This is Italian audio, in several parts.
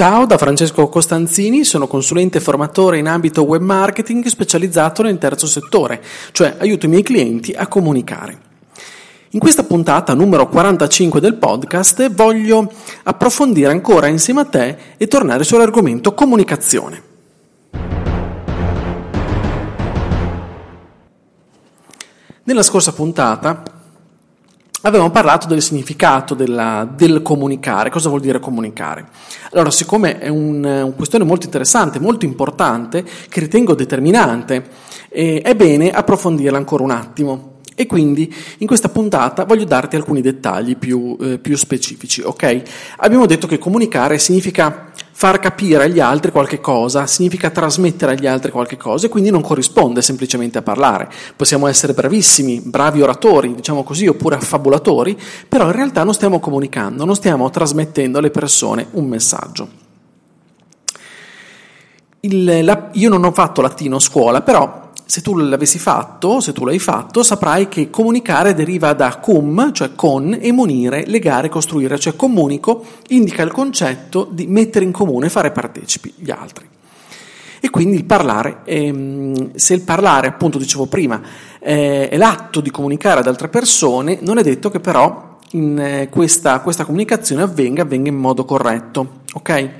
Ciao, da Francesco Costanzini, sono consulente e formatore in ambito web marketing specializzato nel terzo settore, cioè aiuto i miei clienti a comunicare. In questa puntata numero 45 del podcast voglio approfondire ancora insieme a te e tornare sull'argomento comunicazione. Nella scorsa puntata Avevamo parlato del significato della, del comunicare, cosa vuol dire comunicare. Allora, siccome è un, una questione molto interessante, molto importante, che ritengo determinante, eh, è bene approfondirla ancora un attimo. E quindi in questa puntata voglio darti alcuni dettagli più, eh, più specifici, ok? Abbiamo detto che comunicare significa far capire agli altri qualche cosa significa trasmettere agli altri qualche cosa e quindi non corrisponde semplicemente a parlare. Possiamo essere bravissimi, bravi oratori, diciamo così, oppure affabulatori, però in realtà non stiamo comunicando, non stiamo trasmettendo alle persone un messaggio. Il, la, io non ho fatto latino a scuola, però se tu l'avessi fatto, se tu l'hai fatto, saprai che comunicare deriva da cum, cioè con, e munire, legare, costruire, cioè comunico, indica il concetto di mettere in comune, fare partecipi gli altri. E quindi il parlare, ehm, se il parlare, appunto dicevo prima, eh, è l'atto di comunicare ad altre persone, non è detto che però in, eh, questa, questa comunicazione avvenga, avvenga in modo corretto, ok?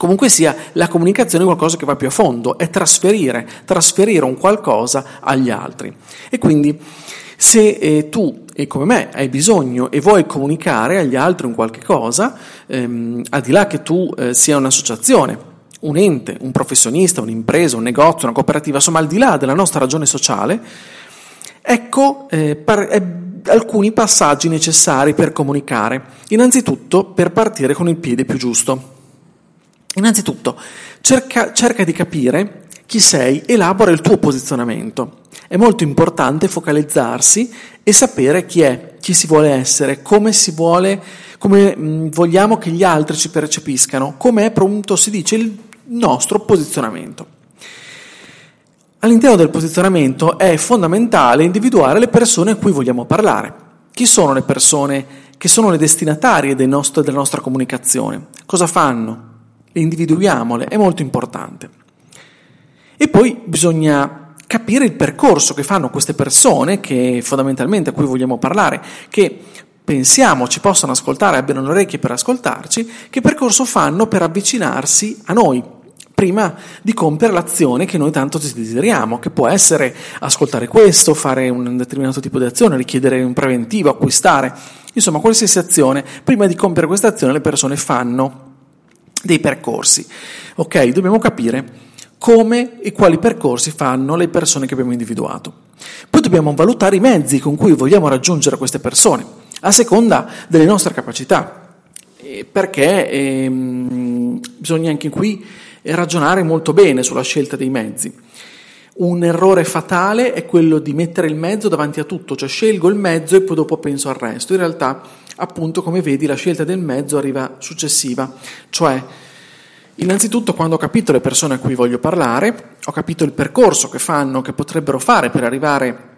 Comunque sia, la comunicazione è qualcosa che va più a fondo, è trasferire, trasferire un qualcosa agli altri. E quindi se eh, tu e come me hai bisogno e vuoi comunicare agli altri un qualche cosa, ehm, al di là che tu eh, sia un'associazione, un ente, un professionista, un'impresa, un negozio, una cooperativa, insomma al di là della nostra ragione sociale, ecco eh, par- eh, alcuni passaggi necessari per comunicare. Innanzitutto per partire con il piede più giusto. Innanzitutto, cerca, cerca di capire chi sei, elabora il tuo posizionamento. È molto importante focalizzarsi e sapere chi è, chi si vuole essere, come si vuole, come mh, vogliamo che gli altri ci percepiscano, come è pronto, si dice, il nostro posizionamento. All'interno del posizionamento è fondamentale individuare le persone a cui vogliamo parlare. Chi sono le persone che sono le destinatarie nostro, della nostra comunicazione? Cosa fanno? Individuiamole, è molto importante. E poi bisogna capire il percorso che fanno queste persone, che fondamentalmente a cui vogliamo parlare, che pensiamo ci possano ascoltare, abbiano le orecchie per ascoltarci, che percorso fanno per avvicinarsi a noi, prima di compiere l'azione che noi tanto desideriamo, che può essere ascoltare questo, fare un determinato tipo di azione, richiedere un preventivo, acquistare, insomma qualsiasi azione, prima di compiere questa azione le persone fanno dei percorsi. Ok, dobbiamo capire come e quali percorsi fanno le persone che abbiamo individuato. Poi dobbiamo valutare i mezzi con cui vogliamo raggiungere queste persone, a seconda delle nostre capacità, perché ehm, bisogna anche qui ragionare molto bene sulla scelta dei mezzi. Un errore fatale è quello di mettere il mezzo davanti a tutto, cioè scelgo il mezzo e poi dopo penso al resto. In realtà appunto come vedi la scelta del mezzo arriva successiva, cioè innanzitutto quando ho capito le persone a cui voglio parlare, ho capito il percorso che fanno, che potrebbero fare per arrivare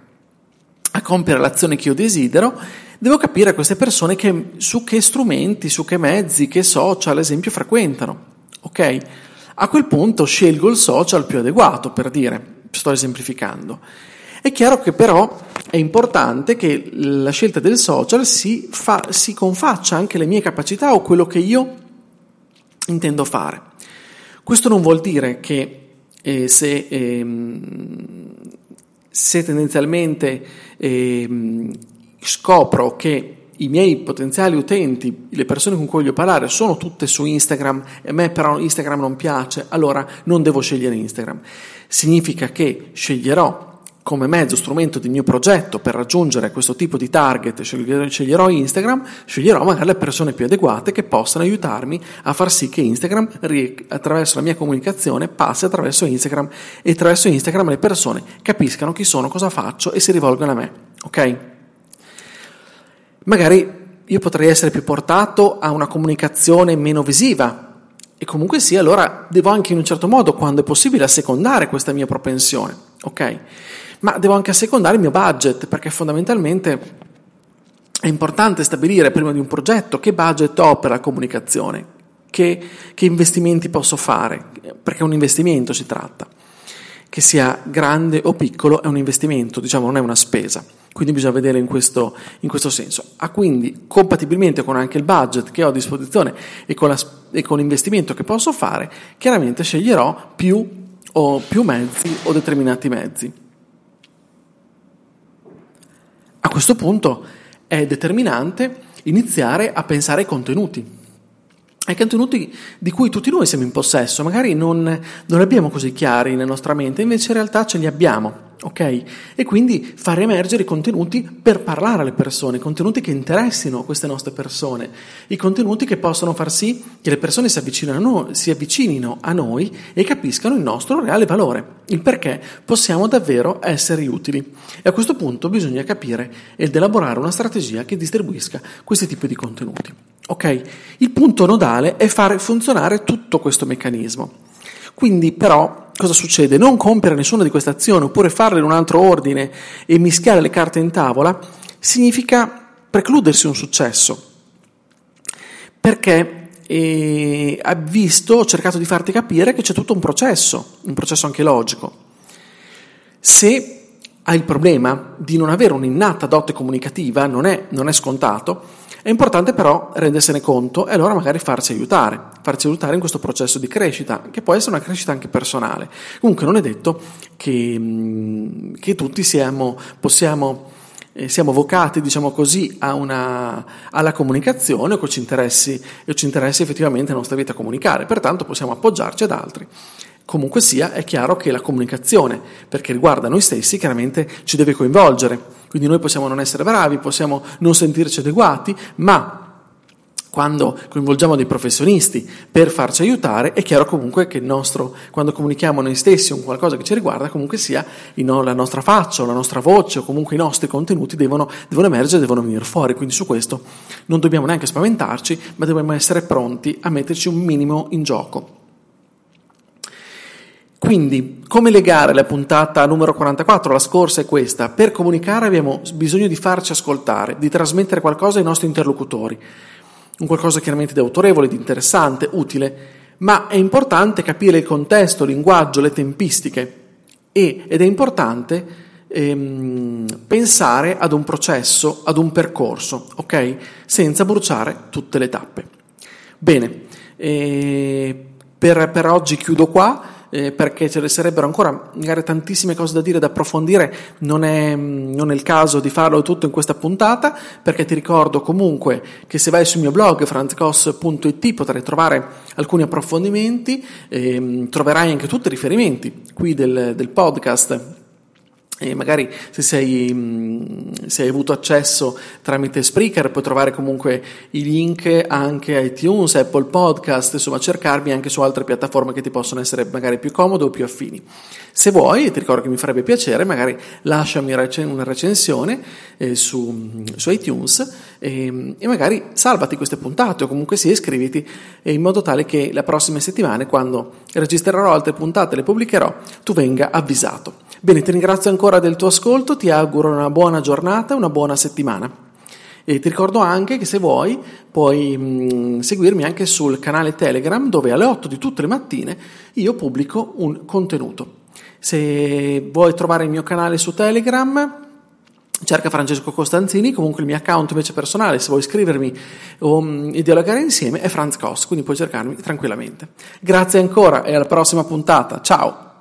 a compiere l'azione che io desidero, devo capire queste persone che, su che strumenti, su che mezzi, che social, ad esempio, frequentano. Ok? A quel punto scelgo il social più adeguato, per dire, sto esemplificando. È chiaro che però è importante che la scelta del social si, fa, si confaccia anche alle mie capacità o quello che io intendo fare. Questo non vuol dire che eh, se, ehm, se, tendenzialmente ehm, scopro che i miei potenziali utenti, le persone con cui voglio parlare, sono tutte su Instagram e a me però Instagram non piace, allora non devo scegliere Instagram. Significa che sceglierò come mezzo, strumento del mio progetto per raggiungere questo tipo di target, sceglierò Instagram, sceglierò magari le persone più adeguate che possano aiutarmi a far sì che Instagram, attraverso la mia comunicazione, passi attraverso Instagram e attraverso Instagram le persone capiscano chi sono, cosa faccio e si rivolgano a me. Ok? Magari io potrei essere più portato a una comunicazione meno visiva, e comunque sì, allora devo anche in un certo modo, quando è possibile, assecondare questa mia propensione, ok? Ma devo anche assecondare il mio budget, perché fondamentalmente è importante stabilire prima di un progetto che budget ho per la comunicazione, che, che investimenti posso fare, perché un investimento si tratta. Che sia grande o piccolo è un investimento, diciamo, non è una spesa. Quindi bisogna vedere in questo, in questo senso. Ah, quindi, compatibilmente con anche il budget che ho a disposizione e con, la, e con l'investimento che posso fare, chiaramente sceglierò più, più mezzi o determinati mezzi. A questo punto è determinante iniziare a pensare ai contenuti. Ai contenuti di cui tutti noi siamo in possesso, magari non, non li abbiamo così chiari nella nostra mente, invece in realtà ce li abbiamo ok? E quindi far emergere i contenuti per parlare alle persone, contenuti che interessino queste nostre persone, i contenuti che possono far sì che le persone si avvicinino si avvicinino a noi e capiscano il nostro reale valore, il perché possiamo davvero essere utili. E a questo punto bisogna capire ed elaborare una strategia che distribuisca questi tipi di contenuti. Ok? Il punto nodale è fare funzionare tutto questo meccanismo. Quindi però cosa succede? Non compiere nessuna di queste azioni oppure farle in un altro ordine e mischiare le carte in tavola significa precludersi un successo. Perché eh, ha visto, ho cercato di farti capire che c'è tutto un processo, un processo anche logico. Se hai il problema di non avere un'innata dote comunicativa, non è, non è scontato, è importante però rendersene conto e allora magari farsi aiutare, farci aiutare in questo processo di crescita, che può essere una crescita anche personale. Comunque non è detto che, mm, che tutti siamo, possiamo, eh, siamo vocati, diciamo così, una, alla comunicazione o che ci interessi, o ci interessi effettivamente la nostra vita comunicare, pertanto possiamo appoggiarci ad altri. Comunque sia, è chiaro che la comunicazione, perché riguarda noi stessi, chiaramente ci deve coinvolgere. Quindi noi possiamo non essere bravi, possiamo non sentirci adeguati, ma quando coinvolgiamo dei professionisti per farci aiutare, è chiaro comunque che nostro, quando comunichiamo noi stessi un qualcosa che ci riguarda, comunque sia la nostra faccia, o la nostra voce o comunque i nostri contenuti devono, devono emergere, devono venire fuori. Quindi su questo non dobbiamo neanche spaventarci, ma dobbiamo essere pronti a metterci un minimo in gioco. Quindi, come legare la puntata numero 44, la scorsa e questa? Per comunicare abbiamo bisogno di farci ascoltare, di trasmettere qualcosa ai nostri interlocutori, un qualcosa chiaramente di autorevole, di interessante, utile, ma è importante capire il contesto, il linguaggio, le tempistiche e, ed è importante ehm, pensare ad un processo, ad un percorso, ok? Senza bruciare tutte le tappe. Bene, eh, per, per oggi chiudo qua eh, perché ce ne sarebbero ancora magari tantissime cose da dire, da approfondire, non è, non è il caso di farlo tutto in questa puntata, perché ti ricordo comunque che se vai sul mio blog franzcos.it potrai trovare alcuni approfondimenti, eh, troverai anche tutti i riferimenti qui del, del podcast e magari se, sei, mm, se, hai avuto accesso tramite Spreaker puoi trovare comunque i link anche a iTunes, Apple Podcast, insomma cercarmi anche su altre piattaforme che ti possono essere magari più comode o più affini. Se vuoi, ti ricordo che mi farebbe piacere, magari lasciami una recensione eh, su, su, iTunes eh, e magari salvati queste puntate o comunque sì, iscriviti in modo tale che la prossima settimana, quando registrerò altre puntate e le pubblicherò, tu venga avvisato. Bene, ti ringrazio ancora del tuo ascolto, ti auguro una buona giornata, una buona settimana. E ti ricordo anche che se vuoi puoi mh, mm, seguirmi anche sul canale Telegram dove alle 8 di tutte le mattine io pubblico un contenuto. Se vuoi trovare il mio canale su Telegram, cerca Francesco Costanzini, comunque il mio account invece personale, se vuoi iscrivermi o um, dialogare insieme, è Franz Koss, quindi puoi cercarmi tranquillamente. Grazie ancora e alla prossima puntata. Ciao!